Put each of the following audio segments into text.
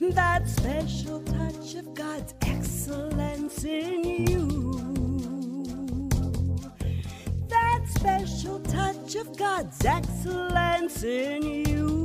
That special touch of God's excellence in you. That special touch of God's excellence in you.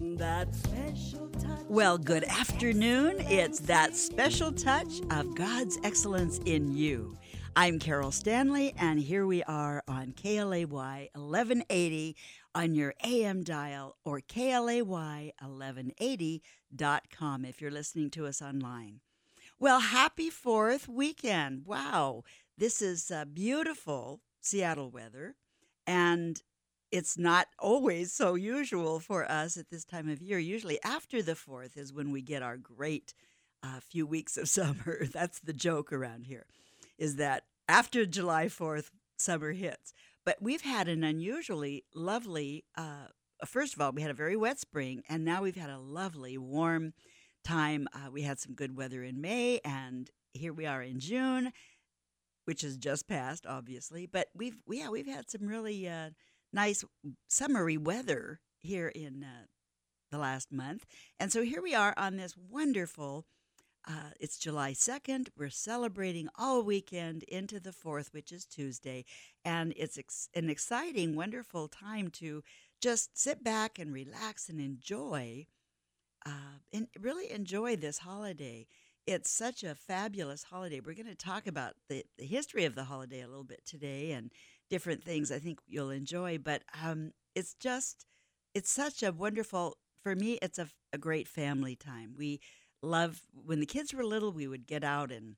That special touch. Well, good afternoon. It's that special touch of God's excellence in you. I'm Carol Stanley, and here we are on KLAY 1180 on your AM dial or KLAY1180.com if you're listening to us online. Well, happy fourth weekend. Wow. This is uh, beautiful Seattle weather, and it's not always so usual for us at this time of year. Usually, after the fourth is when we get our great uh, few weeks of summer. That's the joke around here is that after July 4th, summer hits. But we've had an unusually lovely, uh, first of all, we had a very wet spring, and now we've had a lovely, warm time. Uh, we had some good weather in May, and here we are in June, which has just passed, obviously. But we've, yeah, we've had some really uh, nice summery weather here in uh, the last month. And so here we are on this wonderful uh, it's July 2nd. We're celebrating all weekend into the 4th, which is Tuesday. And it's ex- an exciting, wonderful time to just sit back and relax and enjoy, uh, and really enjoy this holiday. It's such a fabulous holiday. We're going to talk about the, the history of the holiday a little bit today and different things I think you'll enjoy. But um, it's just, it's such a wonderful, for me, it's a, a great family time. We, love when the kids were little we would get out and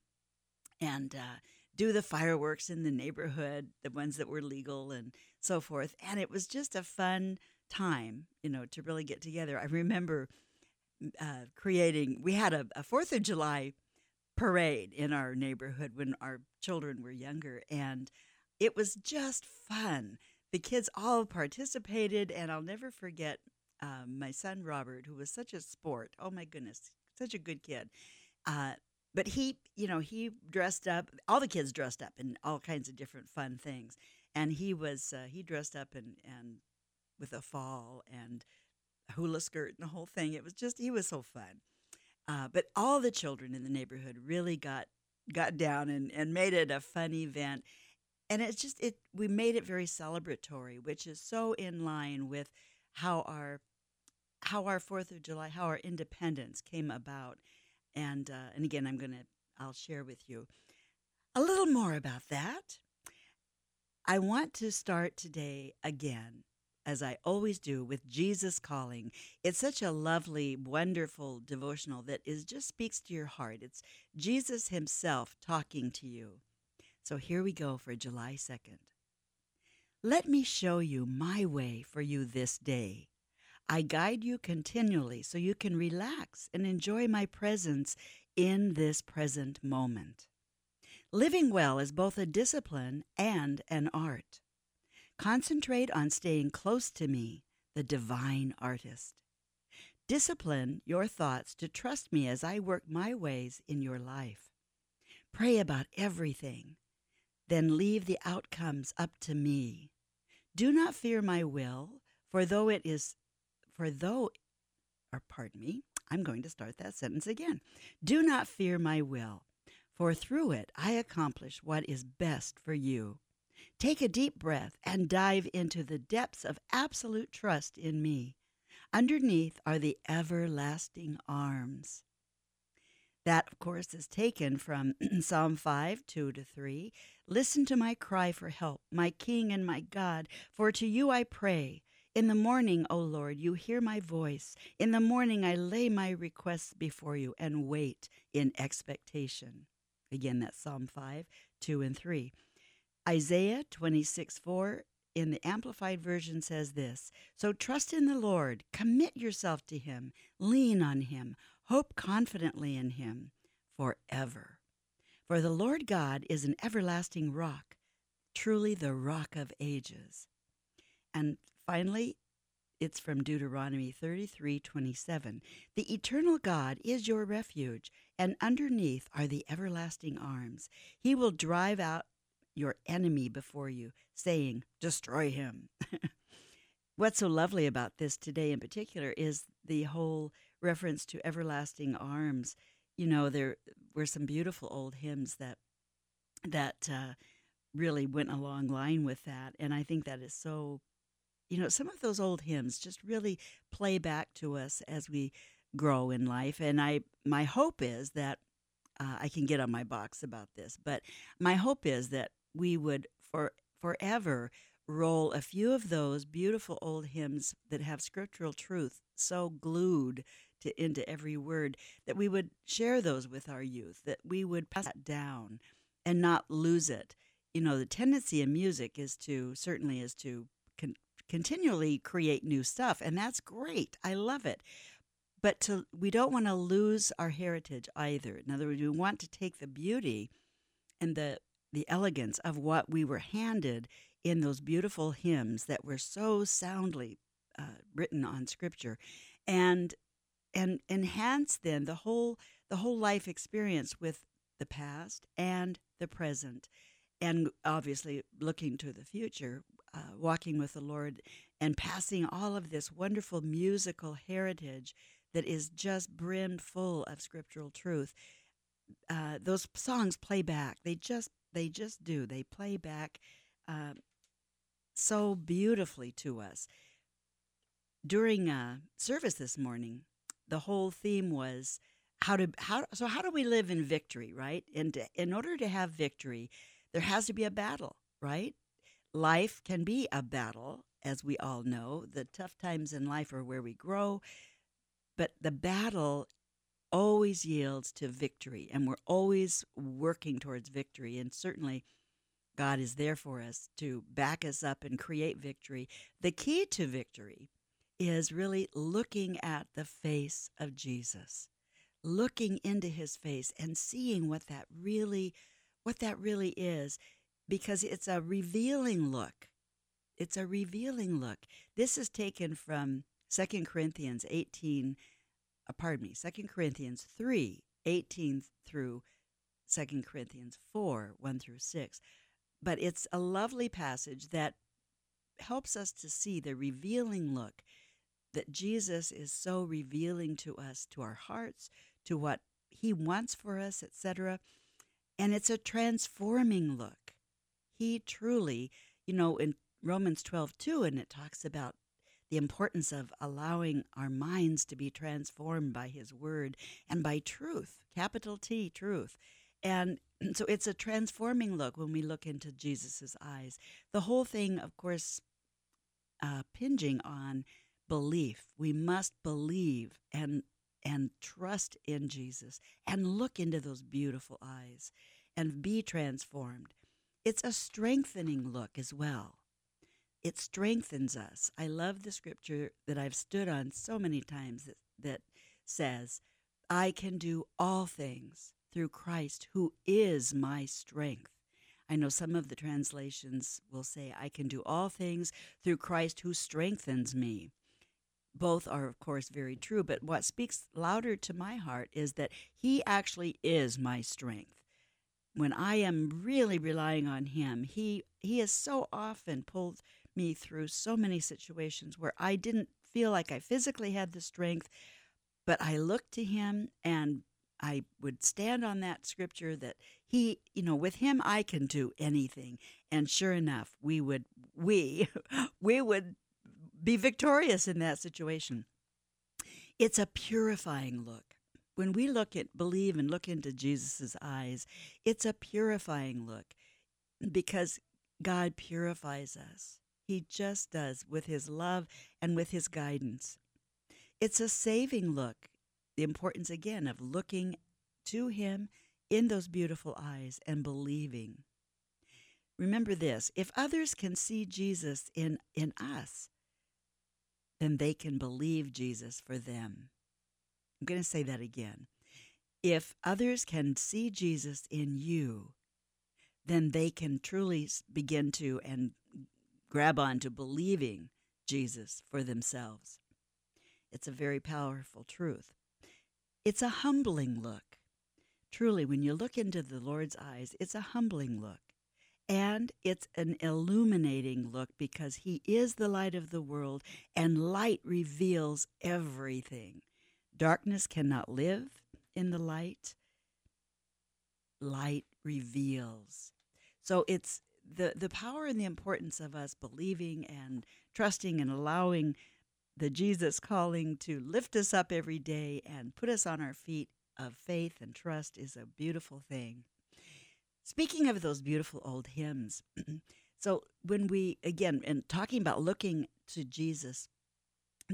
and uh, do the fireworks in the neighborhood the ones that were legal and so forth. And it was just a fun time you know to really get together. I remember uh, creating we had a, a fourth of july parade in our neighborhood when our children were younger and it was just fun. The kids all participated and i'll never forget um, my son robert who was such a sport. Oh my goodness such a good kid. Uh, but he, you know, he dressed up. All the kids dressed up in all kinds of different fun things, and he was uh, he dressed up and and with a fall and hula skirt and the whole thing. It was just he was so fun. Uh, but all the children in the neighborhood really got got down and, and made it a fun event. And it's just it we made it very celebratory, which is so in line with how our how our Fourth of July, how our independence came about, and uh, and again, I'm gonna I'll share with you a little more about that. I want to start today again, as I always do, with Jesus calling. It's such a lovely, wonderful devotional that is just speaks to your heart. It's Jesus Himself talking to you. So here we go for July 2nd. Let me show you my way for you this day. I guide you continually so you can relax and enjoy my presence in this present moment. Living well is both a discipline and an art. Concentrate on staying close to me, the divine artist. Discipline your thoughts to trust me as I work my ways in your life. Pray about everything, then leave the outcomes up to me. Do not fear my will, for though it is for though, or pardon me, I'm going to start that sentence again. Do not fear my will, for through it I accomplish what is best for you. Take a deep breath and dive into the depths of absolute trust in me. Underneath are the everlasting arms. That, of course, is taken from Psalm 5, 2 to 3. Listen to my cry for help, my King and my God, for to you I pray. In the morning, O Lord, you hear my voice. In the morning, I lay my requests before you and wait in expectation. Again, that's Psalm 5, 2 and 3. Isaiah 26, 4 in the Amplified Version says this So trust in the Lord, commit yourself to Him, lean on Him, hope confidently in Him forever. For the Lord God is an everlasting rock, truly the rock of ages. And Finally, it's from Deuteronomy 33:27. The eternal God is your refuge, and underneath are the everlasting arms. He will drive out your enemy before you, saying, "Destroy him." What's so lovely about this today in particular is the whole reference to everlasting arms. You know, there were some beautiful old hymns that that uh, really went a long line with that, and I think that is so. You know, some of those old hymns just really play back to us as we grow in life, and I my hope is that uh, I can get on my box about this, but my hope is that we would for forever roll a few of those beautiful old hymns that have scriptural truth so glued to into every word that we would share those with our youth that we would pass that down and not lose it. You know the tendency in music is to certainly is to continually create new stuff and that's great i love it. But to we don't want to lose our heritage either. In other words we want to take the beauty and the the elegance of what we were handed in those beautiful hymns that were so soundly uh, written on scripture and and enhance then the whole the whole life experience with the past and the present and obviously looking to the future uh, walking with the lord and passing all of this wonderful musical heritage that is just brimmed full of scriptural truth uh, those songs play back they just they just do they play back uh, so beautifully to us. During a service this morning, the whole theme was how to how so how do we live in victory, right? And in order to have victory, there has to be a battle, right? Life can be a battle, as we all know. The tough times in life are where we grow, but the battle always yields to victory, and we're always working towards victory. And certainly, God is there for us to back us up and create victory. The key to victory is really looking at the face of Jesus, looking into his face and seeing what that really what that really is because it's a revealing look. It's a revealing look. This is taken from 2 Corinthians 18 uh, pardon me, 2 Corinthians 3 18 through 2 Corinthians 4 1 through 6 but it's a lovely passage that helps us to see the revealing look that Jesus is so revealing to us, to our hearts, to what he wants for us, etc. And it's a transforming look. He truly, you know, in Romans 12, 2, and it talks about the importance of allowing our minds to be transformed by his word and by truth, capital T, truth. And so it's a transforming look when we look into Jesus's eyes. The whole thing, of course, uh, pinging on belief. We must believe and and trust in Jesus and look into those beautiful eyes and be transformed. It's a strengthening look as well. It strengthens us. I love the scripture that I've stood on so many times that, that says, I can do all things through Christ, who is my strength. I know some of the translations will say, I can do all things through Christ who strengthens me. Both are, of course, very true, but what speaks louder to my heart is that He actually is my strength. When I am really relying on Him, He, he has so often pulled me through so many situations where I didn't feel like I physically had the strength, but I looked to Him and I would stand on that scripture that he, you know, with him I can do anything. And sure enough, we would we we would be victorious in that situation. It's a purifying look. When we look at believe and look into Jesus' eyes, it's a purifying look because God purifies us. He just does with his love and with his guidance. It's a saving look the importance again of looking to Him in those beautiful eyes and believing. Remember this if others can see Jesus in, in us, then they can believe Jesus for them. I'm going to say that again. If others can see Jesus in you, then they can truly begin to and grab on to believing Jesus for themselves. It's a very powerful truth. It's a humbling look. Truly, when you look into the Lord's eyes, it's a humbling look. and it's an illuminating look because He is the light of the world, and light reveals everything. Darkness cannot live in the light. Light reveals. So it's the, the power and the importance of us believing and trusting and allowing the Jesus calling to lift us up every day and put us on our feet of faith and trust is a beautiful thing. Speaking of those beautiful old hymns, so when we, again, and talking about looking to Jesus,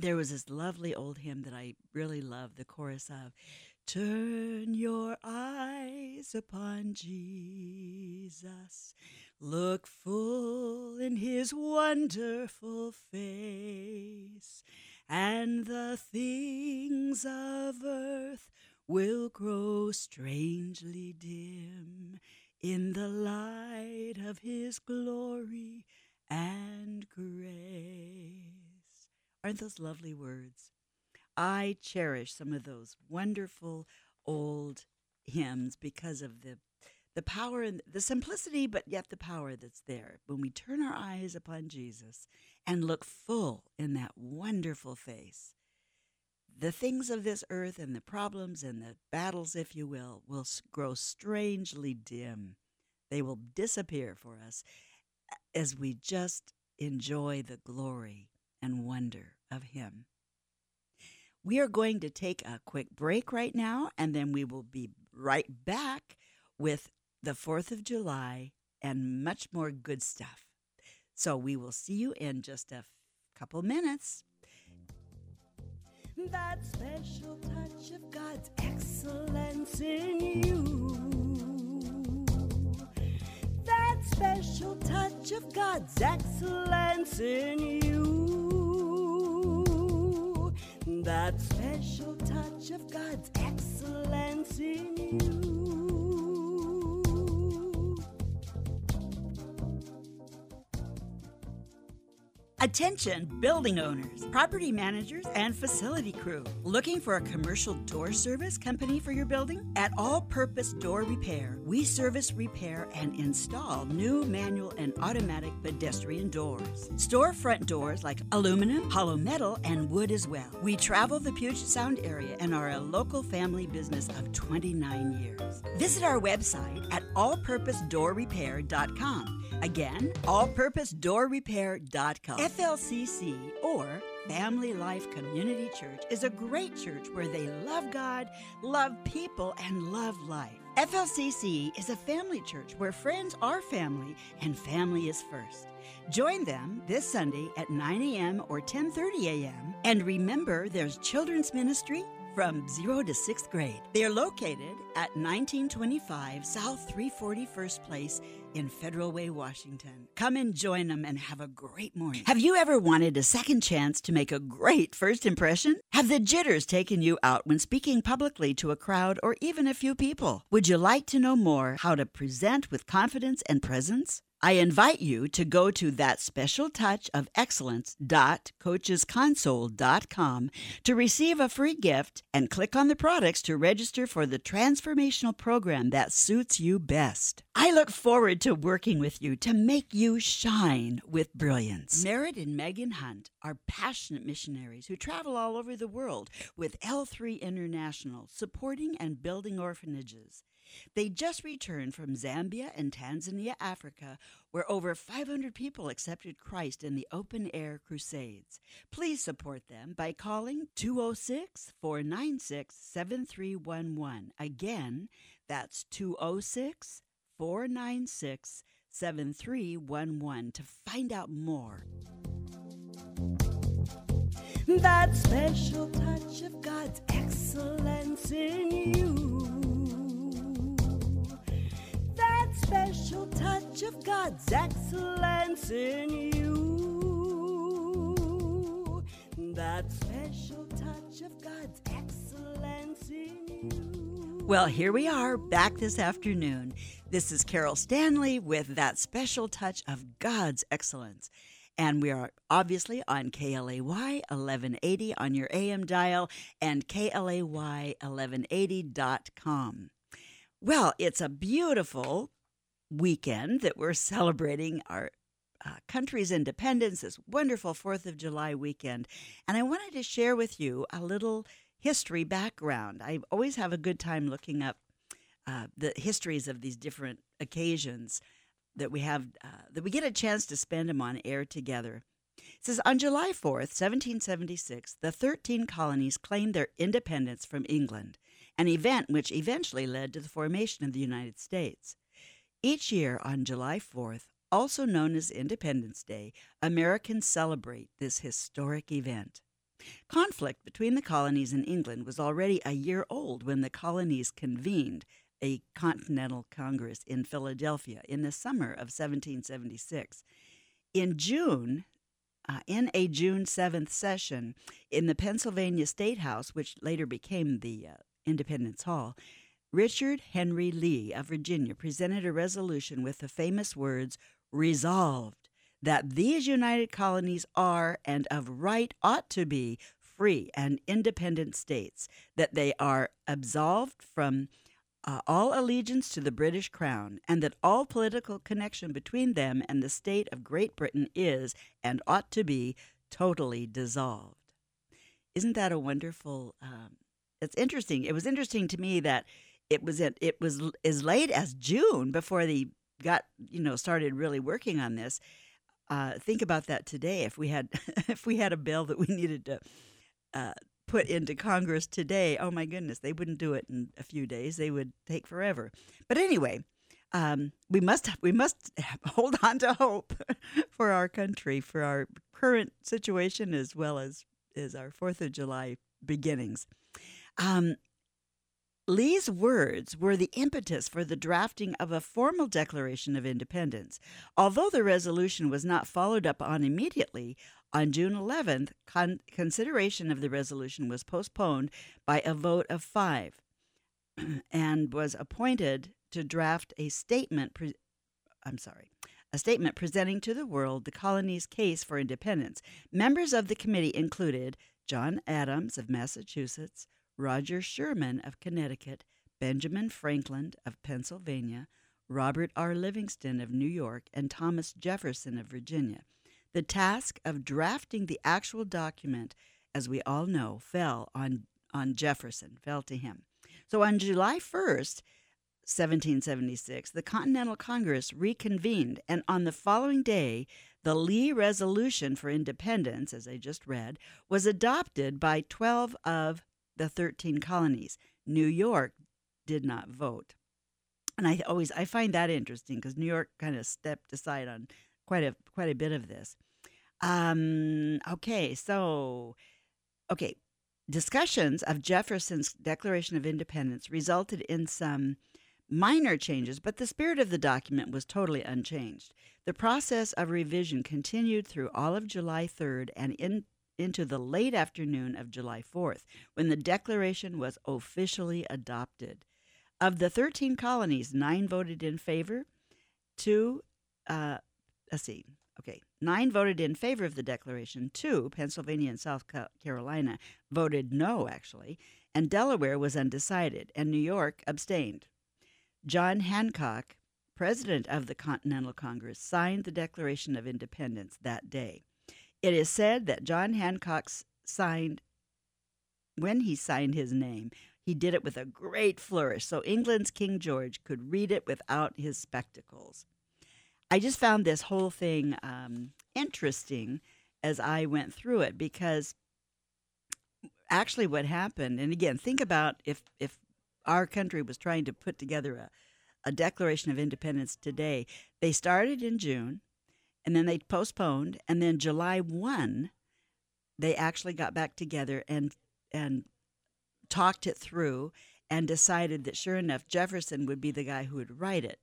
there was this lovely old hymn that I really love the chorus of Turn your eyes upon Jesus, look full in his wonderful face, and the things of earth will grow strangely dim in the light of his glory and grace. Aren't those lovely words? I cherish some of those wonderful old hymns because of the the power and the simplicity, but yet the power that's there when we turn our eyes upon Jesus and look full in that wonderful face. The things of this earth and the problems and the battles, if you will, will grow strangely dim. They will disappear for us eh, as we just enjoy the glory and wonder of Him. We are going to take a quick break right now, and then we will be right back with the 4th of July and much more good stuff. So we will see you in just a couple minutes. That special touch of God's excellence in you. That special touch of God's excellence in you. That special touch of God's excellence in you. Attention building owners, property managers, and facility crew. Looking for a commercial door service company for your building? At All Purpose Door Repair, we service, repair, and install new manual and automatic pedestrian doors. Storefront doors like aluminum, hollow metal, and wood as well. We travel the Puget Sound area and are a local family business of 29 years. Visit our website at allpurposedoorrepair.com. Again, allpurposedoorrepair.com. FLCC or Family Life Community Church is a great church where they love God, love people, and love life. FLCC is a family church where friends are family and family is first. Join them this Sunday at 9 a.m. or 10:30 a.m. And remember, there's children's ministry from 0 to 6th grade. They are located at 1925 South 341st Place in Federal Way, Washington. Come and join them and have a great morning. Have you ever wanted a second chance to make a great first impression? Have the jitters taken you out when speaking publicly to a crowd or even a few people? Would you like to know more how to present with confidence and presence? I invite you to go to that special touch of excellence.coachesconsole.com to receive a free gift and click on the products to register for the transformational program that suits you best. I look forward to working with you to make you shine with brilliance. Merritt and Megan Hunt are passionate missionaries who travel all over the world with L3 International, supporting and building orphanages. They just returned from Zambia and Tanzania, Africa, where over 500 people accepted Christ in the open air crusades. Please support them by calling 206 496 7311. Again, that's 206 496 7311 to find out more. That special touch of God's excellence in you. Special touch of God's excellence in you. That special touch of God's excellence in you. Well, here we are back this afternoon. This is Carol Stanley with that special touch of God's excellence. And we are obviously on KLAY 1180 on your AM dial and KLAY1180.com. Well, it's a beautiful weekend that we're celebrating our uh, country's independence, this wonderful 4th of July weekend. And I wanted to share with you a little history background. I always have a good time looking up uh, the histories of these different occasions that we have, uh, that we get a chance to spend them on air together. It says on July 4th, 1776, the 13 colonies claimed their independence from England, an event which eventually led to the formation of the United States. Each year on July 4th, also known as Independence Day, Americans celebrate this historic event. Conflict between the colonies and England was already a year old when the colonies convened a Continental Congress in Philadelphia in the summer of 1776. In June, uh, in a June 7th session in the Pennsylvania State House, which later became the uh, Independence Hall, Richard Henry Lee of Virginia presented a resolution with the famous words, Resolved, that these united colonies are and of right ought to be free and independent states, that they are absolved from uh, all allegiance to the British Crown, and that all political connection between them and the state of Great Britain is and ought to be totally dissolved. Isn't that a wonderful? Um, it's interesting. It was interesting to me that it was it, it was as late as June before they got you know started really working on this. Uh, think about that today. If we had if we had a bill that we needed to uh, put into Congress today, oh my goodness, they wouldn't do it in a few days. They would take forever. But anyway, um, we must we must hold on to hope for our country, for our current situation, as well as as our Fourth of July beginnings. Um, Lee's words were the impetus for the drafting of a formal Declaration of Independence. Although the resolution was not followed up on immediately, on June 11th, con- consideration of the resolution was postponed by a vote of five and was appointed to draft a statement. Pre- I'm sorry. A statement presenting to the world the colony's case for independence. Members of the committee included John Adams of Massachusetts, Roger Sherman of Connecticut, Benjamin Franklin of Pennsylvania, Robert R. Livingston of New York, and Thomas Jefferson of Virginia. The task of drafting the actual document, as we all know, fell on, on Jefferson, fell to him. So on July 1st, 1776, the Continental Congress reconvened, and on the following day, the Lee Resolution for Independence, as I just read, was adopted by 12 of the 13 colonies. New York did not vote. And I always I find that interesting because New York kind of stepped aside on quite a quite a bit of this. Um, okay, so okay, discussions of Jefferson's Declaration of Independence resulted in some minor changes, but the spirit of the document was totally unchanged. The process of revision continued through all of July 3rd and in, into the late afternoon of July 4th, when the Declaration was officially adopted. Of the 13 colonies, nine voted in favor, two, uh, let's see, okay, nine voted in favor of the Declaration, two, Pennsylvania and South Carolina, voted no, actually, and Delaware was undecided, and New York abstained. John Hancock, president of the Continental Congress, signed the Declaration of Independence that day. It is said that John Hancock signed, when he signed his name, he did it with a great flourish so England's King George could read it without his spectacles. I just found this whole thing um, interesting as I went through it because actually what happened, and again, think about if, if our country was trying to put together a, a Declaration of Independence today, they started in June and then they postponed, and then July 1, they actually got back together and and talked it through and decided that sure enough Jefferson would be the guy who would write it.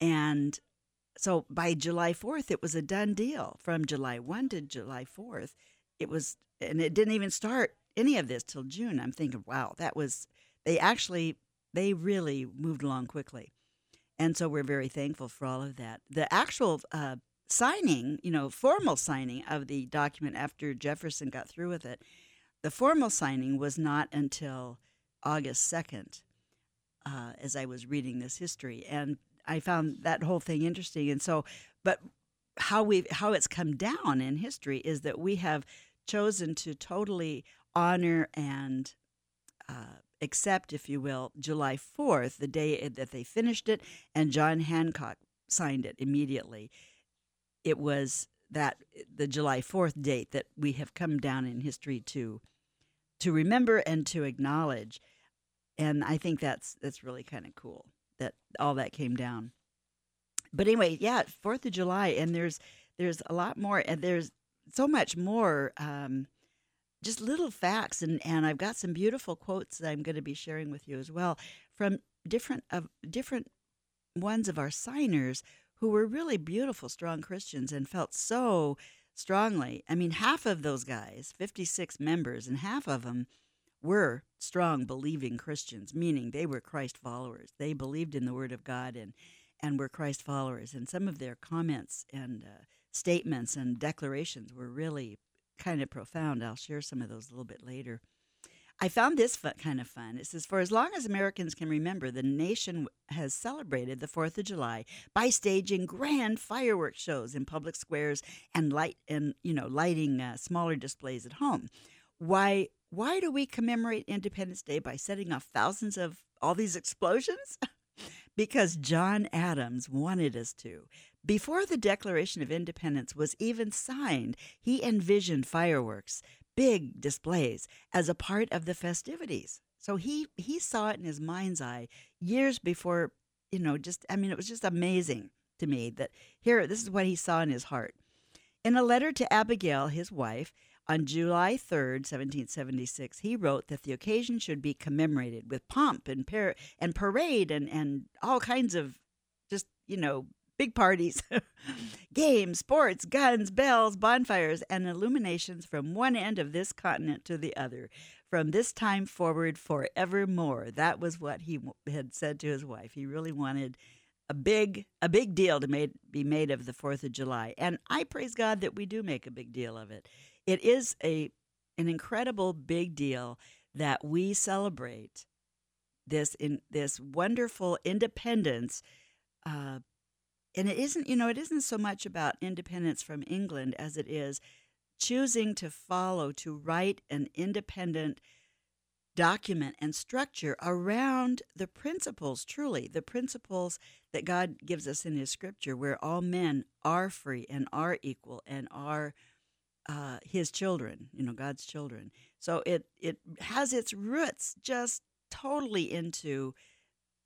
And so by July 4th it was a done deal. From July 1 to July 4th, it was and it didn't even start any of this till June. I'm thinking, wow, that was they actually they really moved along quickly. And so we're very thankful for all of that. The actual uh, signing, you know, formal signing of the document after Jefferson got through with it, the formal signing was not until August 2nd, uh, as I was reading this history. And I found that whole thing interesting. And so, but how we how it's come down in history is that we have chosen to totally honor and uh, accept, if you will, July 4th, the day that they finished it, and John Hancock signed it immediately. It was that the July 4th date that we have come down in history to to remember and to acknowledge. And I think that's that's really kind of cool that all that came down. But anyway, yeah, Fourth of July, and there's there's a lot more, and there's so much more. Um, just little facts, and and I've got some beautiful quotes that I'm going to be sharing with you as well from different of different ones of our signers who were really beautiful, strong Christians and felt so strongly. I mean, half of those guys, 56 members, and half of them were strong, believing Christians, meaning they were Christ followers. They believed in the Word of God and and were Christ followers. And some of their comments and uh, statements and declarations were really kind of profound. I'll share some of those a little bit later. I found this fun, kind of fun. It says, For as long as Americans can remember, the nation has celebrated the 4th of July by staging grand fireworks shows in public squares and light and, you know, lighting uh, smaller displays at home. Why, why do we commemorate Independence Day by setting off thousands of all these explosions? because John Adams wanted us to. Before the Declaration of Independence was even signed, he envisioned fireworks big displays as a part of the festivities. So he he saw it in his mind's eye years before, you know, just I mean it was just amazing to me that here this is what he saw in his heart. In a letter to Abigail, his wife, on July 3rd, 1776, he wrote that the occasion should be commemorated with pomp and par- and parade and, and all kinds of just, you know, big parties, games, sports, guns, bells, bonfires, and illuminations from one end of this continent to the other. From this time forward, forevermore. That was what he had said to his wife. He really wanted a big a big deal to made, be made of the 4th of July. And I praise God that we do make a big deal of it. It is a an incredible big deal that we celebrate this in this wonderful independence uh, and it isn't, you know, it isn't so much about independence from England as it is choosing to follow, to write an independent document and structure around the principles, truly, the principles that God gives us in His scripture, where all men are free and are equal and are uh, His children, you know, God's children. So it, it has its roots just totally into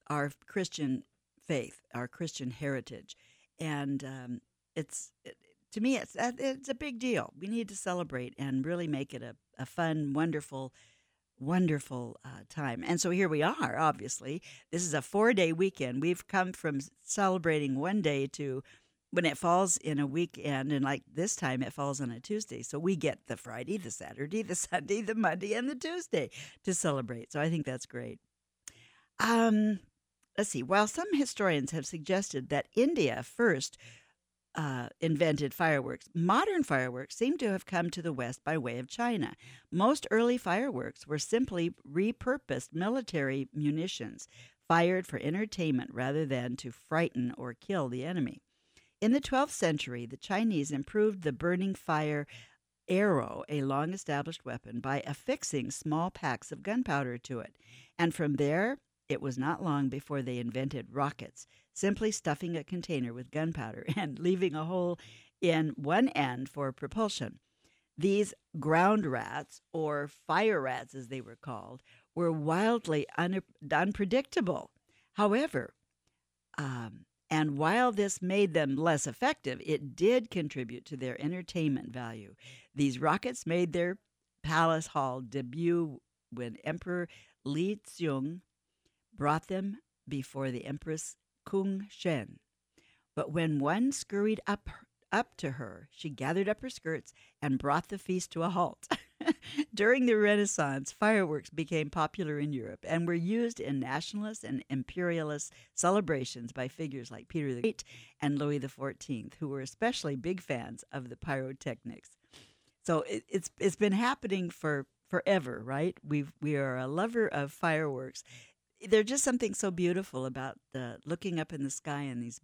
our Christian faith, our Christian heritage, and um, it's it, to me it's it's a big deal. We need to celebrate and really make it a, a fun, wonderful, wonderful uh, time. And so here we are. Obviously, this is a four day weekend. We've come from celebrating one day to when it falls in a weekend, and like this time it falls on a Tuesday. So we get the Friday, the Saturday, the Sunday, the Monday, and the Tuesday to celebrate. So I think that's great. Um, let's see, while some historians have suggested that India first uh, invented fireworks, modern fireworks seem to have come to the West by way of China. Most early fireworks were simply repurposed military munitions fired for entertainment rather than to frighten or kill the enemy. In the 12th century, the Chinese improved the burning fire arrow, a long established weapon, by affixing small packs of gunpowder to it. And from there, it was not long before they invented rockets, simply stuffing a container with gunpowder and leaving a hole in one end for propulsion. These ground rats, or fire rats as they were called, were wildly un- unpredictable. However, um, and while this made them less effective, it did contribute to their entertainment value. These rockets made their palace hall debut when Emperor Li Xiong brought them before the Empress Kung Shen. But when one scurried up up to her, she gathered up her skirts and brought the feast to a halt. During the Renaissance, fireworks became popular in Europe and were used in nationalist and imperialist celebrations by figures like Peter the Great and Louis XIV, who were especially big fans of the pyrotechnics. So it, it's it's been happening for forever, right? We we are a lover of fireworks, there's just something so beautiful about the looking up in the sky and these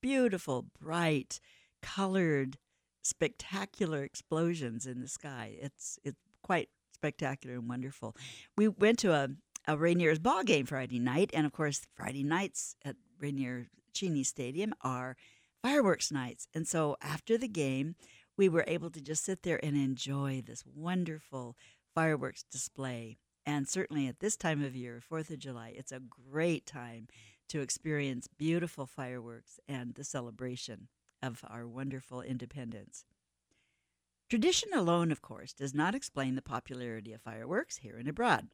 beautiful, bright, colored, spectacular explosions in the sky. It's it's quite spectacular and wonderful. We went to a a Rainier's ball game Friday night, and of course, Friday nights at Rainier Cheney Stadium are fireworks nights. And so after the game, we were able to just sit there and enjoy this wonderful fireworks display. And certainly at this time of year, 4th of July, it's a great time to experience beautiful fireworks and the celebration of our wonderful independence. Tradition alone, of course, does not explain the popularity of fireworks here and abroad.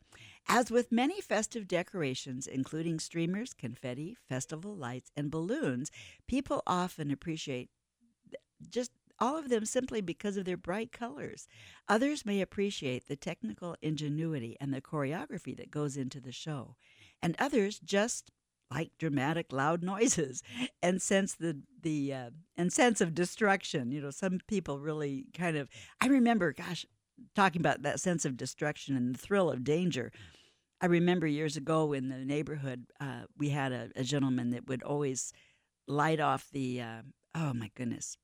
As with many festive decorations, including streamers, confetti, festival lights, and balloons, people often appreciate just all of them simply because of their bright colors. Others may appreciate the technical ingenuity and the choreography that goes into the show, and others just like dramatic loud noises and sense the the uh, and sense of destruction. You know some people really kind of i remember gosh talking about that sense of destruction and the thrill of danger. I remember years ago in the neighborhood uh, we had a, a, gentleman that would always light off the uh, oh my goodness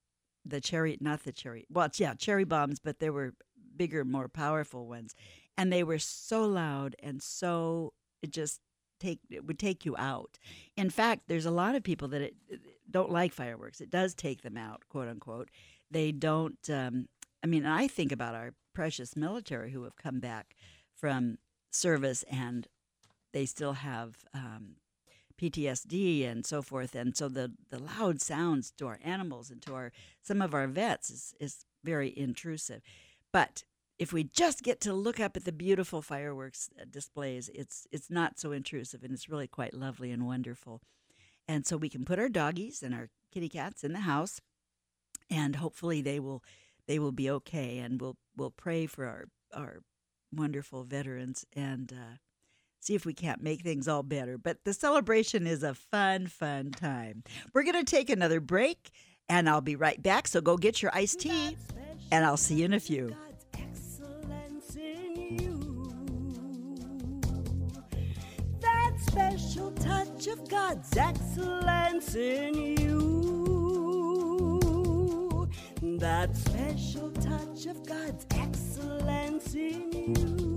the cherry not the cherry well yeah cherry bombs but there were bigger more powerful ones and they were so loud and so it just take it would take you out. In fact, there's a lot of people that it, don't like fireworks. It does take them out, quote unquote. They don't. Um, I mean, I think about our precious military who have come back from service and they still have um, PTSD and so forth, and so the the loud sounds to our animals and to our some of our vets is is very intrusive. But if we just get to look up at the beautiful fireworks uh, displays, it's it's not so intrusive and it's really quite lovely and wonderful. And so we can put our doggies and our kitty cats in the house, and hopefully they will they will be okay. And we'll we'll pray for our our wonderful veterans and uh, see if we can't make things all better. But the celebration is a fun, fun time. We're going to take another break, and I'll be right back. So go get your iced tea, and I'll see you in a few. special touch of God's excellence in you. That special touch of God's excellence in you.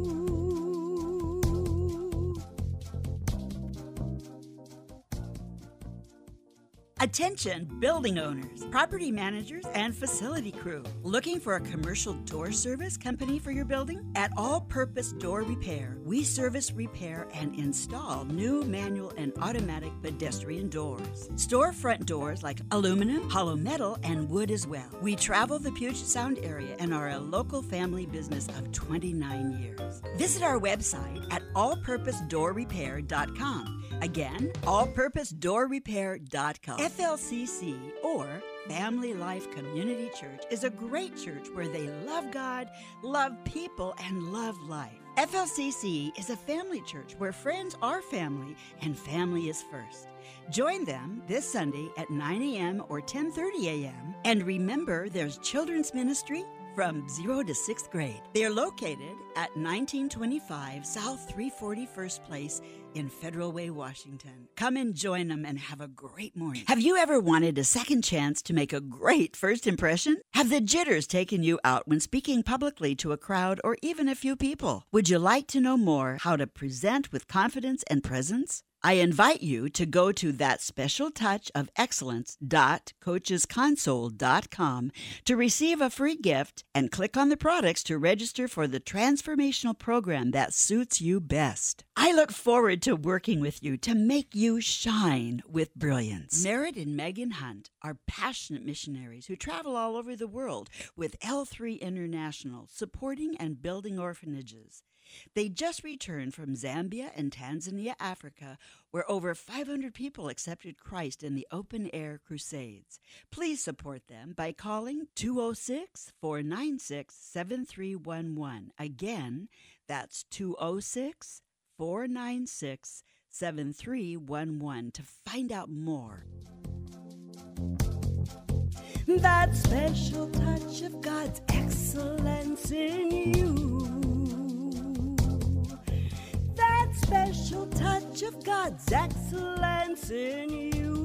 Attention building owners, property managers, and facility crew. Looking for a commercial door service company for your building? At All Purpose Door Repair, we service, repair, and install new manual and automatic pedestrian doors. Storefront doors like aluminum, hollow metal, and wood as well. We travel the Puget Sound area and are a local family business of 29 years. Visit our website at allpurposedoorrepair.com. Again, allpurposedoorrepair.com. FLCC or Family Life Community Church is a great church where they love God, love people, and love life. FLCC is a family church where friends are family and family is first. Join them this Sunday at 9 a.m. or 10:30 a.m. And remember, there's children's ministry from 0 to 6th grade. They are located at 1925 South 341st Place in Federal Way, Washington. Come and join them and have a great morning. Have you ever wanted a second chance to make a great first impression? Have the jitters taken you out when speaking publicly to a crowd or even a few people? Would you like to know more how to present with confidence and presence? I invite you to go to that special touch of excellence.coachesconsole.com to receive a free gift and click on the products to register for the transformational program that suits you best. I look forward to working with you to make you shine with brilliance. Merritt and Megan Hunt are passionate missionaries who travel all over the world with L3 International, supporting and building orphanages. They just returned from Zambia and Tanzania, Africa, where over 500 people accepted Christ in the open air crusades. Please support them by calling 206 496 7311. Again, that's 206 496 7311 to find out more. That special touch of God's excellence in you. Special touch of God's excellence in you.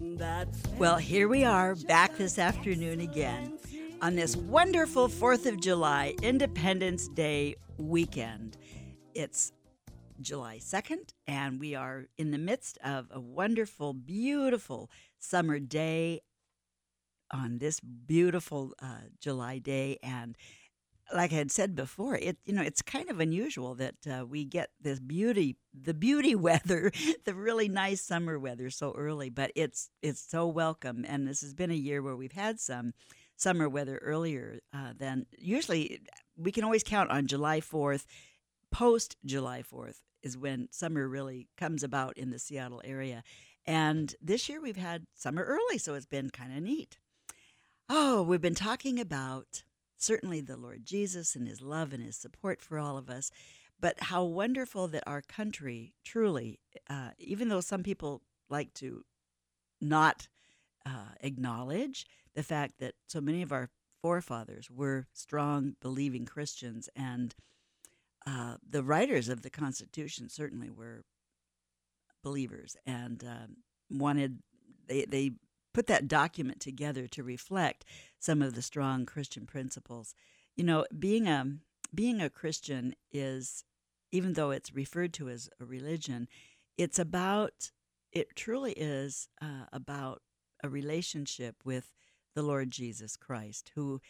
That's Well, here we are back this afternoon again on this wonderful 4th of July Independence Day weekend. It's July 2nd, and we are in the midst of a wonderful, beautiful summer day on this beautiful uh, July day. And like I had said before, it you know it's kind of unusual that uh, we get this beauty, the beauty weather, the really nice summer weather so early. But it's it's so welcome, and this has been a year where we've had some summer weather earlier uh, than usually. We can always count on July fourth, post July fourth is when summer really comes about in the Seattle area. And this year we've had summer early, so it's been kind of neat. Oh, we've been talking about certainly the Lord Jesus and his love and his support for all of us, but how wonderful that our country truly, uh, even though some people like to not uh, acknowledge the fact that so many of our forefathers were strong, believing Christians, and uh, the writers of the Constitution certainly were believers and um, wanted they they put that document together to reflect some of the strong Christian principles. You know, being a being a Christian is even though it's referred to as a religion, it's about it truly is uh, about a relationship with the Lord Jesus Christ, who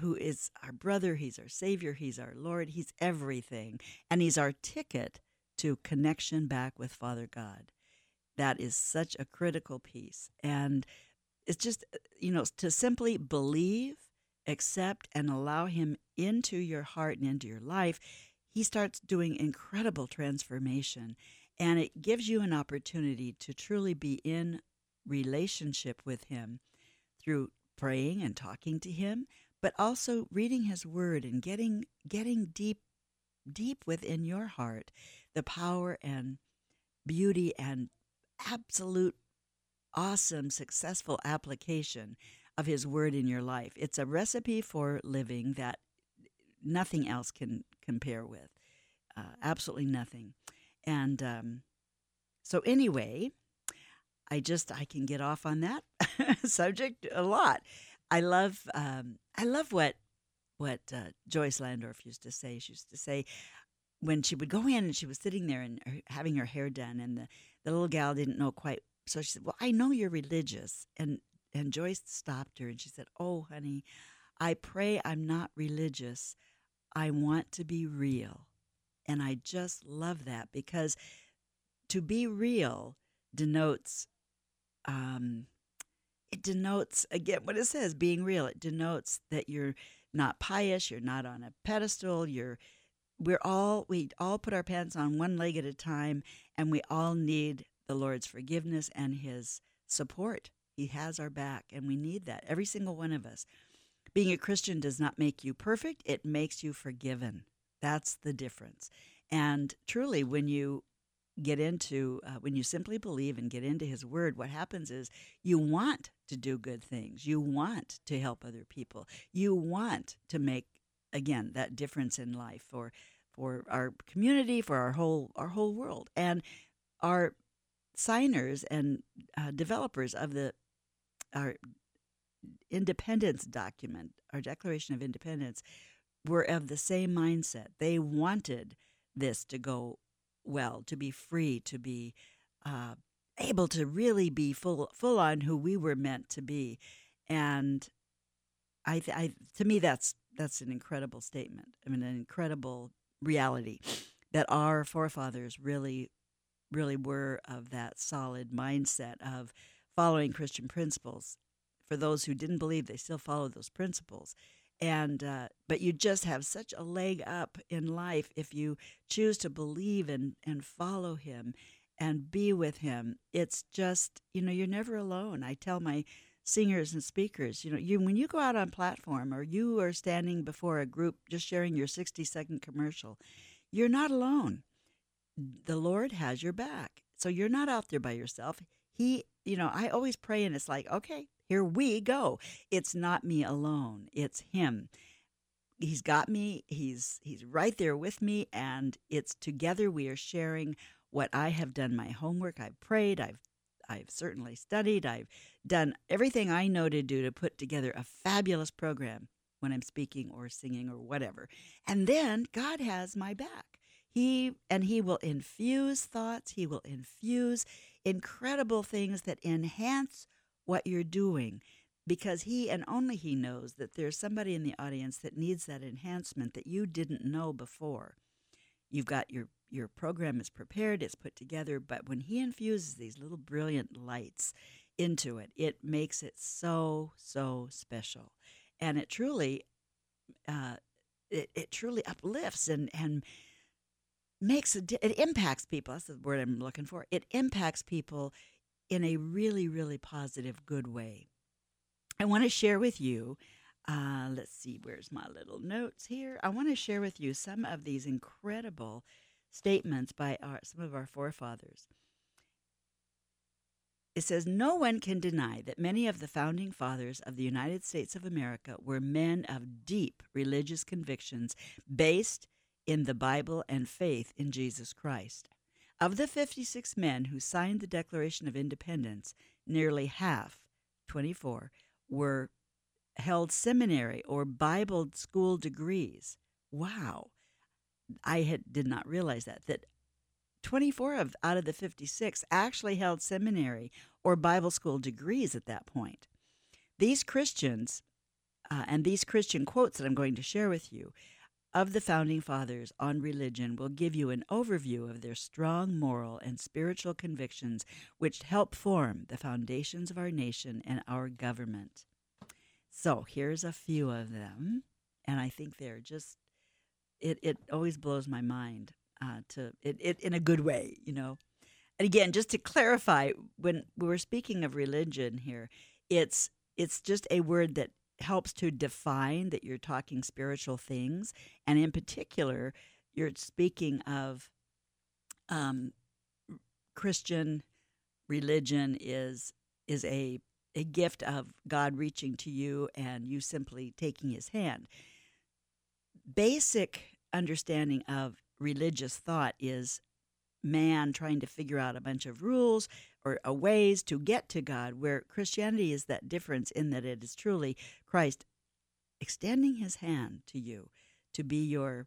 who is our brother, he's our savior, he's our Lord, he's everything, and he's our ticket to connection back with Father God. That is such a critical piece. And it's just, uh, you know, to simply believe, accept, and allow him into your heart and into your life, he starts doing incredible transformation. And it gives you an opportunity to truly be in relationship with him through praying and talking to him, but also reading his word and getting getting deep deep within your heart the power and beauty and absolute awesome successful application of his word in your life. It's a recipe for living that nothing else can compare with uh, absolutely nothing. And um, so anyway i just i can get off on that subject a lot. I love um, I love what what uh, Joyce Landorf used to say. She used to say when she would go in and she was sitting there and having her hair done, and the, the little gal didn't know quite. So she said, "Well, I know you're religious," and and Joyce stopped her and she said, "Oh, honey, I pray I'm not religious. I want to be real." And I just love that because to be real denotes um, it denotes again what it says being real it denotes that you're not pious you're not on a pedestal you're we're all we all put our pants on one leg at a time and we all need the lord's forgiveness and his support. He has our back and we need that every single one of us. Being a christian does not make you perfect it makes you forgiven. That's the difference. And truly when you get into uh, when you simply believe and get into his word what happens is you want to do good things. You want to help other people. You want to make again that difference in life for for our community for our whole our whole world. And our signers and uh, developers of the our independence document our declaration of independence were of the same mindset. They wanted this to go well, to be free, to be uh, able to really be full full on who we were meant to be, and I, I to me that's that's an incredible statement. I mean, an incredible reality that our forefathers really really were of that solid mindset of following Christian principles. For those who didn't believe, they still followed those principles and uh, but you just have such a leg up in life if you choose to believe and and follow him and be with him it's just you know you're never alone i tell my singers and speakers you know you when you go out on platform or you are standing before a group just sharing your 60 second commercial you're not alone the lord has your back so you're not out there by yourself he you know i always pray and it's like okay here we go. It's not me alone, it's Him. he's got me. He's he's right there with me, and it's together we are sharing what I have done my homework. I've prayed. I've I've certainly studied. I've done everything I know to do to put together a fabulous program when I'm speaking or singing or whatever. And then God has my back. He and he will infuse thoughts, he will infuse incredible things that enhance what you're doing because he and only he knows that there's somebody in the audience that needs that enhancement that you didn't know before. You've got your your program is prepared, it's put together, but when he infuses these little brilliant lights into it, it makes it so so special, and it truly, uh, it, it truly uplifts and and makes a it impacts people. That's the word I'm looking for. It impacts people in a really really positive, good way. I want to share with you. Uh, let's see, where's my little notes here? I want to share with you some of these incredible statements by our, some of our forefathers. It says, No one can deny that many of the founding fathers of the United States of America were men of deep religious convictions based in the Bible and faith in Jesus Christ. Of the 56 men who signed the Declaration of Independence, nearly half, 24, were held seminary or Bible school degrees. Wow. I had did not realize that that 24 of out of the 56 actually held seminary or Bible school degrees at that point. These Christians uh, and these Christian quotes that I'm going to share with you of the founding fathers on religion will give you an overview of their strong moral and spiritual convictions which help form the foundations of our nation and our government. So, here's a few of them, and I think they're just it it always blows my mind uh, to it, it in a good way, you know. And again, just to clarify, when we're speaking of religion here, it's it's just a word that helps to define that you're talking spiritual things, and in particular, you're speaking of um, Christian religion is is a a gift of God reaching to you and you simply taking His hand. Basic understanding of religious thought is man trying to figure out a bunch of rules or uh, ways to get to God, where Christianity is that difference in that it is truly Christ extending his hand to you to be your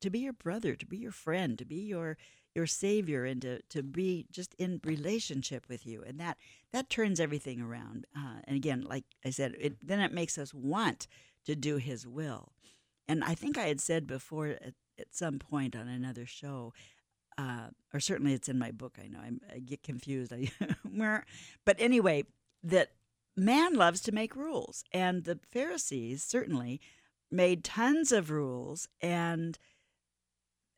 to be your brother, to be your friend, to be your your savior and to, to be just in relationship with you. And that that turns everything around uh, and again like i said it then it makes us want to do his will. And i think i had said before at, at some point on another show uh, or certainly it's in my book. I know I'm, i get confused. I, but anyway, that man loves to make rules, and the Pharisees certainly made tons of rules, and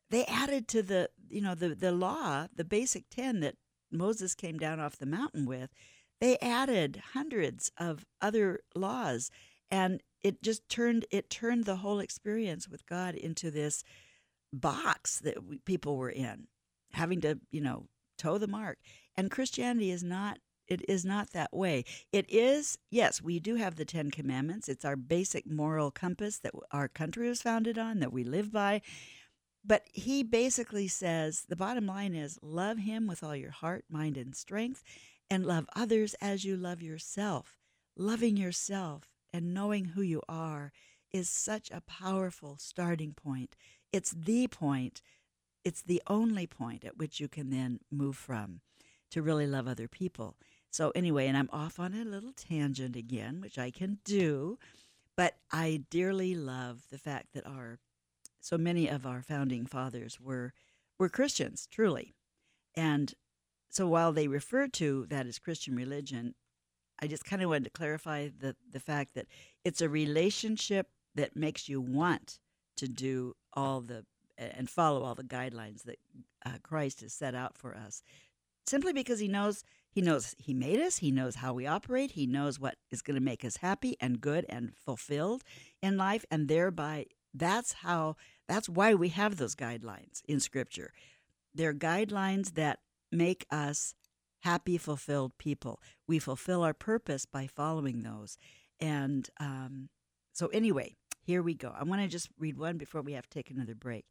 they added to the you know the the law, the basic ten that Moses came down off the mountain with. They added hundreds of other laws, and it just turned it turned the whole experience with God into this box that we, people were in, having to, you know, toe the mark. And Christianity is not it is not that way. It is, yes, we do have the 10 commandments. It's our basic moral compass that our country was founded on, that we live by. But he basically says the bottom line is love him with all your heart, mind, and strength, and love others as you love yourself. Loving yourself and knowing who you are is such a powerful starting point it's the point, it's the only point at which you can then move from to really love other people. So, anyway, and I'm off on a little tangent again, which I can do, but I dearly love the fact that our so many of our founding fathers were were Christians, truly. And so while they refer to that as Christian religion, I just kind of wanted to clarify the, the fact that it's a relationship that makes you want to do all the and follow all the guidelines that uh, Christ has set out for us. Simply because he knows he knows he made us, he knows how we operate, he knows what is going to make us happy and good and fulfilled in life and thereby that's how that's why we have those guidelines in scripture. They're guidelines that make us happy, fulfilled people. We fulfill our purpose by following those. And um, so, anyway, Here we go. I want to just read one before we have to take another break.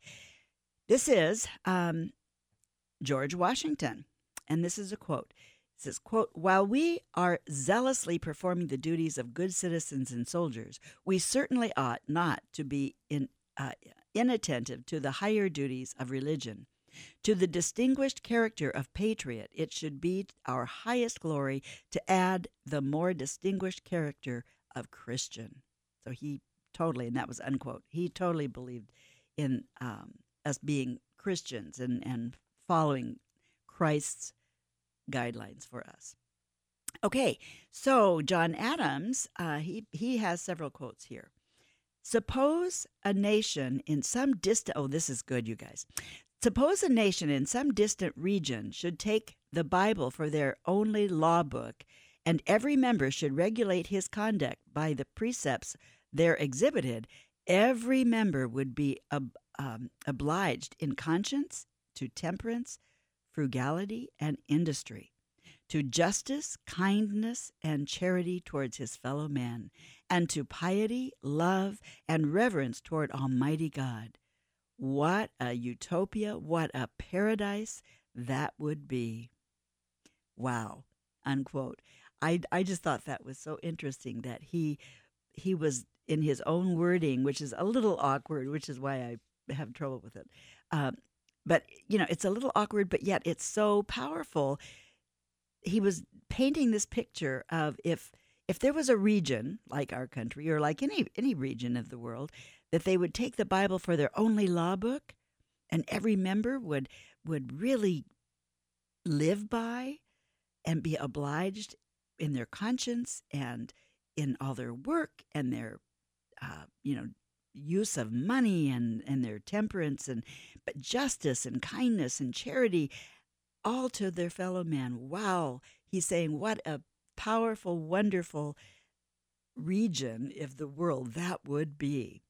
This is um, George Washington, and this is a quote. It says, quote, While we are zealously performing the duties of good citizens and soldiers, we certainly ought not to be in, uh, inattentive to the higher duties of religion. To the distinguished character of patriot, it should be our highest glory to add the more distinguished character of Christian. So he totally, and that was unquote, he totally believed in um, us being Christians and, and following Christ's guidelines for us. Okay, so John Adams, uh, he, he has several quotes here. Suppose a nation in some distant, oh, this is good, you guys. Suppose a nation in some distant region should take the Bible for their only law book, and every member should regulate his conduct by the precepts there exhibited, every member would be ob- um, obliged in conscience to temperance, frugality, and industry, to justice, kindness, and charity towards his fellow men, and to piety, love, and reverence toward Almighty God. What a utopia, what a paradise that would be. Wow. Unquote. I, I just thought that was so interesting that he he was in his own wording, which is a little awkward, which is why I have trouble with it. Um, but you know, it's a little awkward, but yet it's so powerful. He was painting this picture of if if there was a region like our country or like any any region of the world that they would take the Bible for their only law book, and every member would would really live by and be obliged in their conscience and in all their work and their uh, you know use of money and and their temperance and but justice and kindness and charity all to their fellow man. Wow. He's saying what a powerful wonderful region of the world that would be.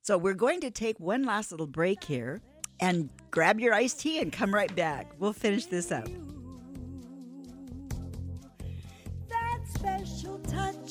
So we're going to take one last little break here and grab your iced tea and come right back. We'll finish this up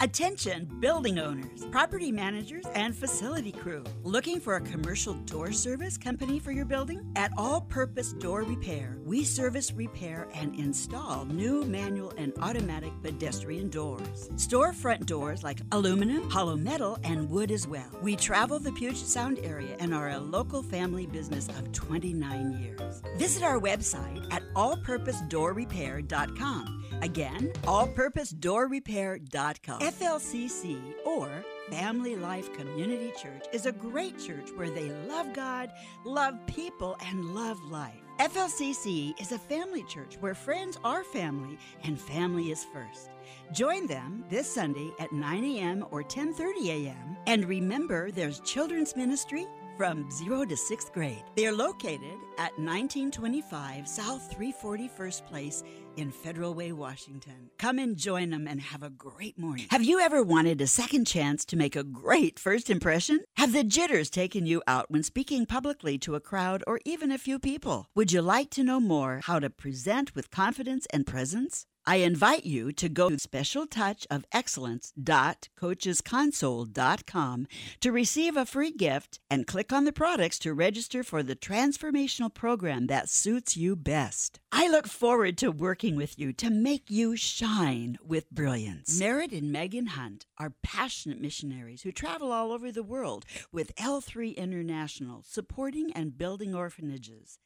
Attention building owners, property managers, and facility crew. Looking for a commercial door service company for your building? At All Purpose Door Repair, we service, repair, and install new manual and automatic pedestrian doors. Storefront doors like aluminum, hollow metal, and wood as well. We travel the Puget Sound area and are a local family business of 29 years. Visit our website at allpurposedoorrepair.com. Again, allpurposedoorrepair.com. FLCC or Family Life Community Church is a great church where they love God, love people, and love life. FLCC is a family church where friends are family and family is first. Join them this Sunday at 9 a.m. or 10:30 a.m. And remember, there's children's ministry from 0 to 6th grade. They are located at 1925 South 341st Place in Federal Way, Washington. Come and join them and have a great morning. Have you ever wanted a second chance to make a great first impression? Have the jitters taken you out when speaking publicly to a crowd or even a few people? Would you like to know more how to present with confidence and presence? I invite you to go to specialtouchofexcellence.coachesconsole.com to receive a free gift and click on the products to register for the transformational program that suits you best. I look forward to working with you to make you shine with brilliance. Merritt and Megan Hunt are passionate missionaries who travel all over the world with L3 International, supporting and building orphanages.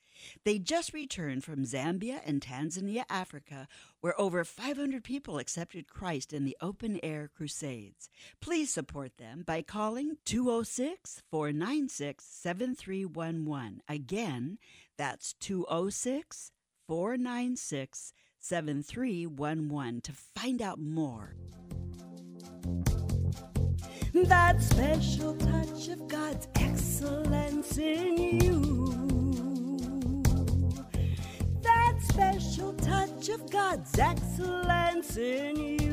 They just returned from Zambia and Tanzania, Africa, where over 500 people accepted Christ in the open air crusades. Please support them by calling 206 496 7311. Again, that's 206 496 7311 to find out more. That special touch of God's excellence in you. That special touch of God's excellence in you.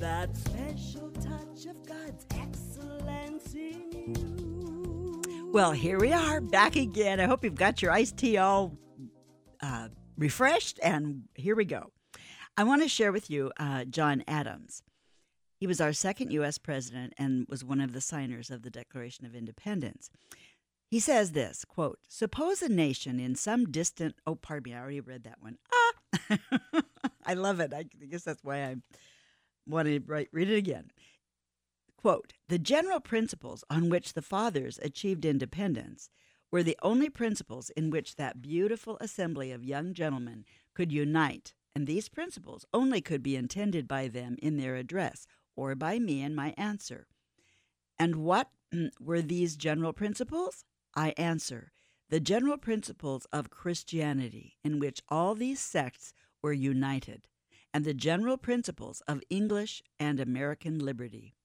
that special touch of God's excellence in you. Well, here we are back again. I hope you've got your iced tea all uh, refreshed, and here we go. I want to share with you uh, John Adams. He was our second U.S. president and was one of the signers of the Declaration of Independence. He says this quote, Suppose a nation in some distant, oh, pardon me, I already read that one. Ah, I love it. I guess that's why I want to write, read it again. Quote, The general principles on which the fathers achieved independence were the only principles in which that beautiful assembly of young gentlemen could unite, and these principles only could be intended by them in their address or by me in my answer. And what mm, were these general principles? I answer the general principles of Christianity, in which all these sects were united, and the general principles of English and American liberty.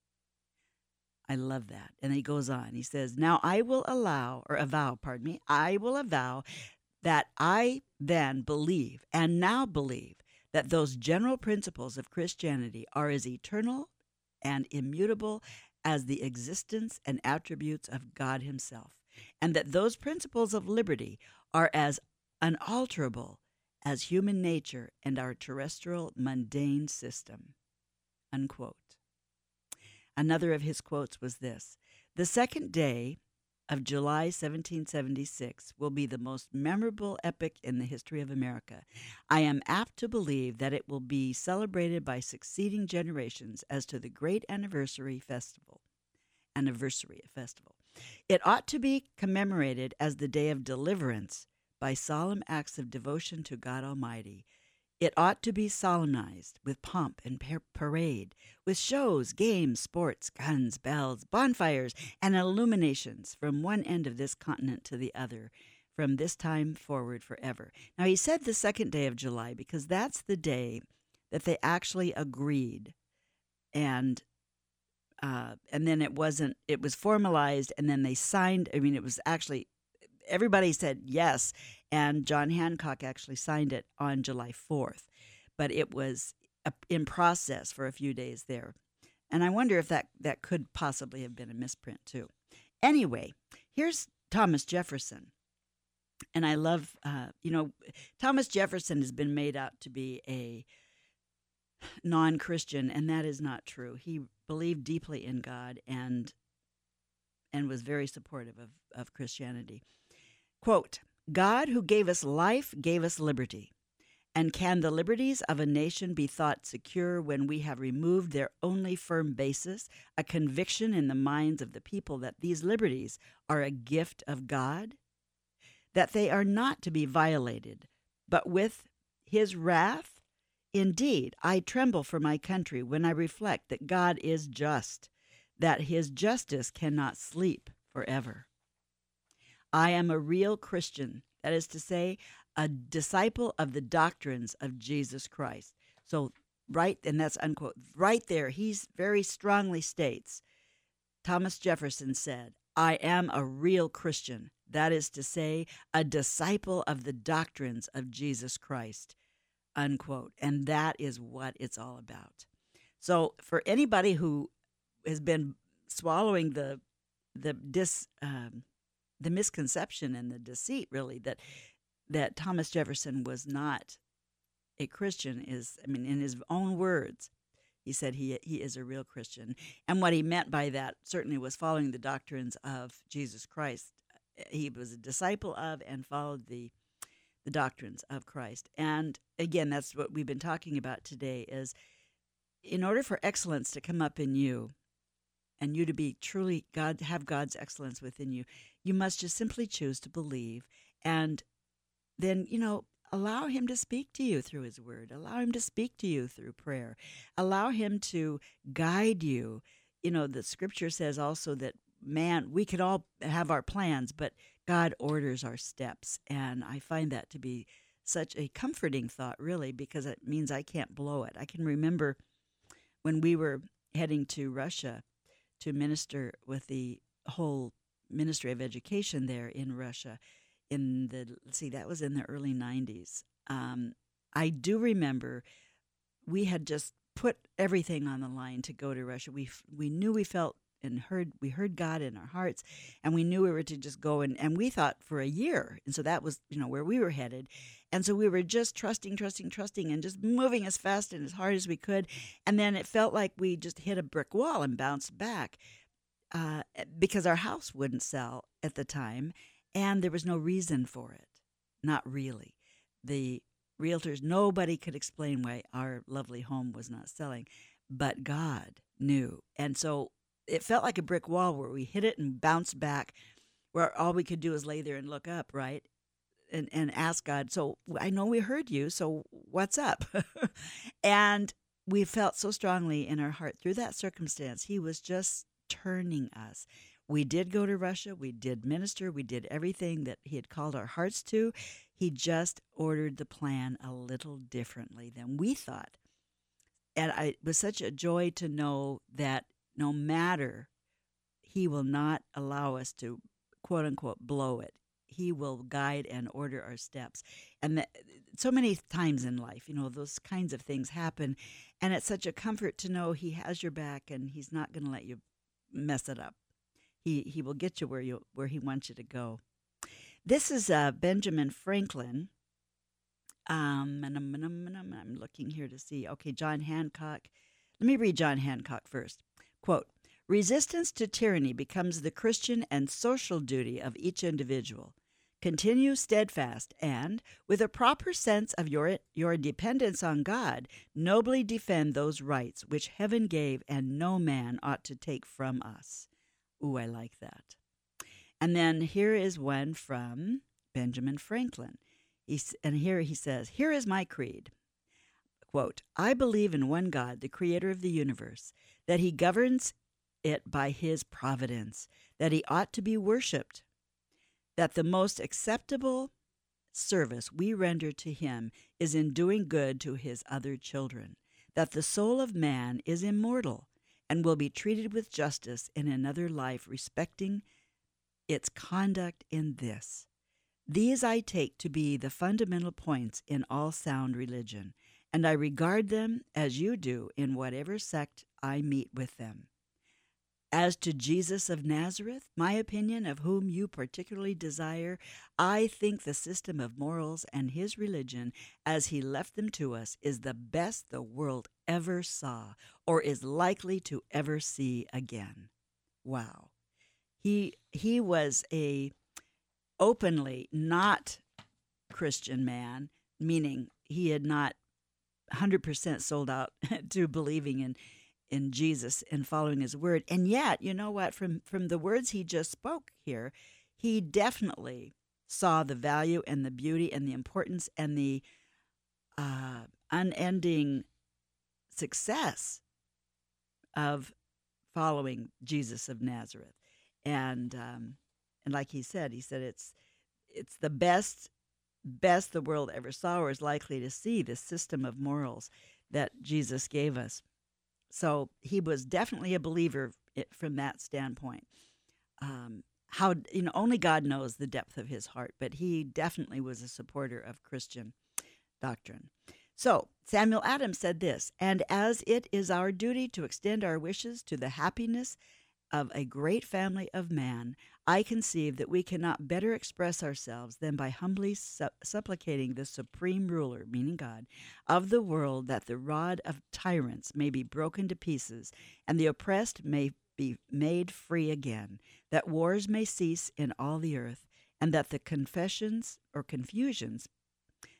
I love that. And he goes on. He says, Now I will allow, or avow, pardon me, I will avow that I then believe and now believe that those general principles of Christianity are as eternal and immutable as the existence and attributes of God Himself and that those principles of liberty are as unalterable as human nature and our terrestrial mundane system. Unquote. Another of his quotes was this The second day of July 1776 will be the most memorable epoch in the history of America. I am apt to believe that it will be celebrated by succeeding generations as to the great anniversary festival. Anniversary festival. It ought to be commemorated as the day of deliverance by solemn acts of devotion to God Almighty. It ought to be solemnized with pomp and par- parade, with shows, games, sports, guns, bells, bonfires, and illuminations from one end of this continent to the other, from this time forward forever. Now, he said the second day of July because that's the day that they actually agreed and uh, and then it wasn't it was formalized and then they signed i mean it was actually everybody said yes and john hancock actually signed it on july 4th but it was in process for a few days there and i wonder if that that could possibly have been a misprint too anyway here's thomas jefferson and i love uh, you know thomas jefferson has been made out to be a non-Christian, and that is not true. He believed deeply in God and and was very supportive of, of Christianity. Quote, God who gave us life gave us liberty. And can the liberties of a nation be thought secure when we have removed their only firm basis, a conviction in the minds of the people that these liberties are a gift of God? That they are not to be violated, but with his wrath Indeed, I tremble for my country when I reflect that God is just, that his justice cannot sleep forever. I am a real Christian, that is to say, a disciple of the doctrines of Jesus Christ. So, right, and that's unquote, right there, he's very strongly states Thomas Jefferson said, I am a real Christian, that is to say, a disciple of the doctrines of Jesus Christ unquote. And that is what it's all about. So for anybody who has been swallowing the the dis um, the misconception and the deceit really that that Thomas Jefferson was not a Christian is I mean in his own words he said he he is a real Christian and what he meant by that certainly was following the doctrines of Jesus Christ eh, he was a disciple of and followed the the doctrines of Christ. And again, that's what we've been talking about today is in order for excellence to come up in you and you to be truly God have God's excellence within you, you must just simply choose to believe and then, you know, allow him to speak to you through his word. Allow him to speak to you through prayer. Allow him to guide you. You know, the scripture says also that man, we could all have our plans, but God orders our steps. And I find that to be such a comforting thought, really, because it means I can't blow it. I can remember when we were heading to Russia to minister with the whole Ministry of Education there in Russia in the, see, that was in the early 90s. Um, I do remember we had just put everything on the line to go to Russia. We we knew we felt and heard we heard God in our hearts, and we knew we were to just go and and we thought for a year, and so that was you know where we were headed, and so we were just trusting, trusting, trusting, and just moving as fast and as hard as we could, and then it felt like we just hit a brick wall and bounced back, uh, because our house wouldn't sell at the time, and there was no reason for it, not really. The realtors, nobody could explain why our lovely home was not selling, but God knew. And so it felt like a brick wall where we hit it and bounced back, where all we could do is lay there and look up, right? And, and ask God, so I know we heard you, so what's up? and we felt so strongly in our heart through that circumstance. He was just turning us. We did go to Russia. We did minister. We did everything that He had called our hearts to. He just ordered the plan a little differently than we thought. And I, it was such a joy to know that no matter, He will not allow us to quote unquote blow it. He will guide and order our steps. And that, so many times in life, you know, those kinds of things happen. And it's such a comfort to know He has your back and He's not going to let you mess it up. He, he will get you where, you where He wants you to go. This is uh, Benjamin Franklin. Um, and I'm, I'm, I'm, I'm looking here to see. Okay, John Hancock. Let me read John Hancock first. Quote Resistance to tyranny becomes the Christian and social duty of each individual. Continue steadfast and, with a proper sense of your, your dependence on God, nobly defend those rights which heaven gave and no man ought to take from us. Ooh, I like that. And then here is one from Benjamin Franklin. He's, and here he says, Here is my creed. Quote, I believe in one God, the creator of the universe, that he governs it by his providence, that he ought to be worshiped, that the most acceptable service we render to him is in doing good to his other children, that the soul of man is immortal and will be treated with justice in another life, respecting its conduct in this. These I take to be the fundamental points in all sound religion, and I regard them as you do in whatever sect I meet with them. As to Jesus of Nazareth, my opinion of whom you particularly desire, I think the system of morals and his religion, as he left them to us, is the best the world ever saw or is likely to ever see again. Wow. He he was a openly not Christian man, meaning he had not 100% sold out to believing in in Jesus and following his word. And yet, you know what from from the words he just spoke here, he definitely saw the value and the beauty and the importance and the uh, unending success of following Jesus of Nazareth and um, and like he said, he said it's it's the best best the world ever saw or is likely to see. This system of morals that Jesus gave us. So he was definitely a believer from that standpoint. Um, how you know only God knows the depth of his heart, but he definitely was a supporter of Christian doctrine. So Samuel Adams said this, and as it is our duty to extend our wishes to the happiness of a great family of man, I conceive that we cannot better express ourselves than by humbly su- supplicating the supreme ruler, meaning God, of the world that the rod of tyrants may be broken to pieces and the oppressed may be made free again, that wars may cease in all the earth, and that the confessions or confusions,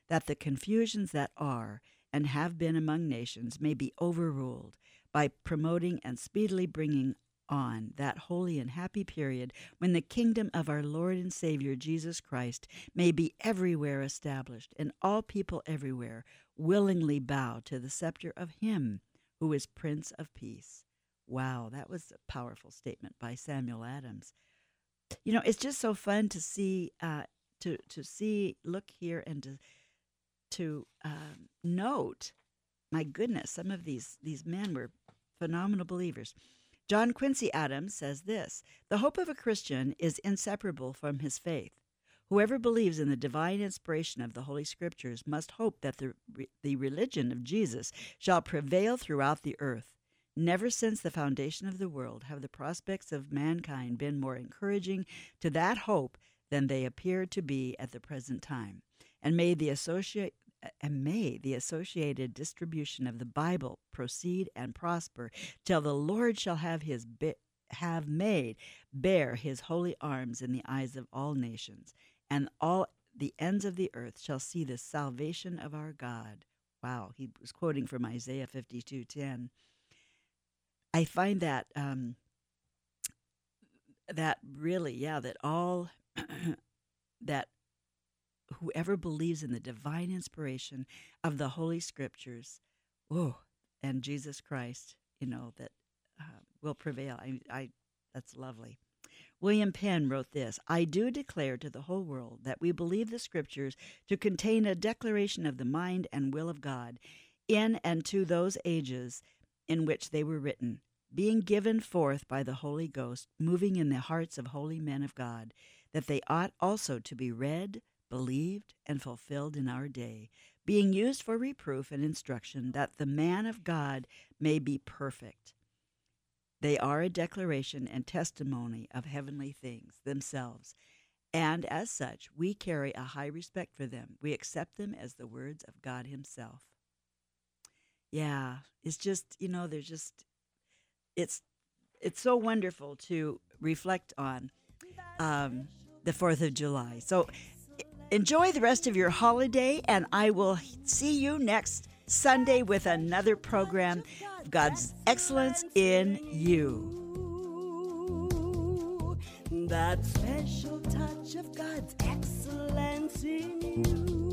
that the confusions that are and have been among nations may be overruled by promoting and speedily bringing on that holy and happy period when the kingdom of our Lord and Savior Jesus Christ may be everywhere established, and all people everywhere willingly bow to the scepter of Him who is Prince of Peace. Wow, that was a powerful statement by Samuel Adams. You know, it's just so fun to see, uh, to to see, look here, and to to um, note. My goodness, some of these these men were phenomenal believers. John Quincy Adams says this The hope of a Christian is inseparable from his faith. Whoever believes in the divine inspiration of the Holy Scriptures must hope that the, the religion of Jesus shall prevail throughout the earth. Never since the foundation of the world have the prospects of mankind been more encouraging to that hope than they appear to be at the present time. And may the associate and may the associated distribution of the Bible proceed and prosper till the Lord shall have his have made bare his holy arms in the eyes of all nations and all the ends of the earth shall see the salvation of our God. Wow, he was quoting from Isaiah 52:10. I find that um, that really, yeah, that all that whoever believes in the divine inspiration of the Holy Scriptures, oh, and Jesus Christ, you know, that uh, will prevail. I, I, that's lovely. William Penn wrote this I do declare to the whole world that we believe the Scriptures to contain a declaration of the mind and will of God in and to those ages in which they were written, being given forth by the Holy Ghost, moving in the hearts of holy men of God, that they ought also to be read, believed, and fulfilled in our day, being used for reproof and instruction, that the man of God may be perfect they are a declaration and testimony of heavenly things themselves, and as such, we carry a high respect for them. We accept them as the words of God Himself. Yeah, it's just, you know, there's just, it's, it's so wonderful to reflect on um, the 4th of July. So enjoy the rest of your holiday, and I will see you next Sunday with another program God's excellence in you. That special touch of God's excellence in you.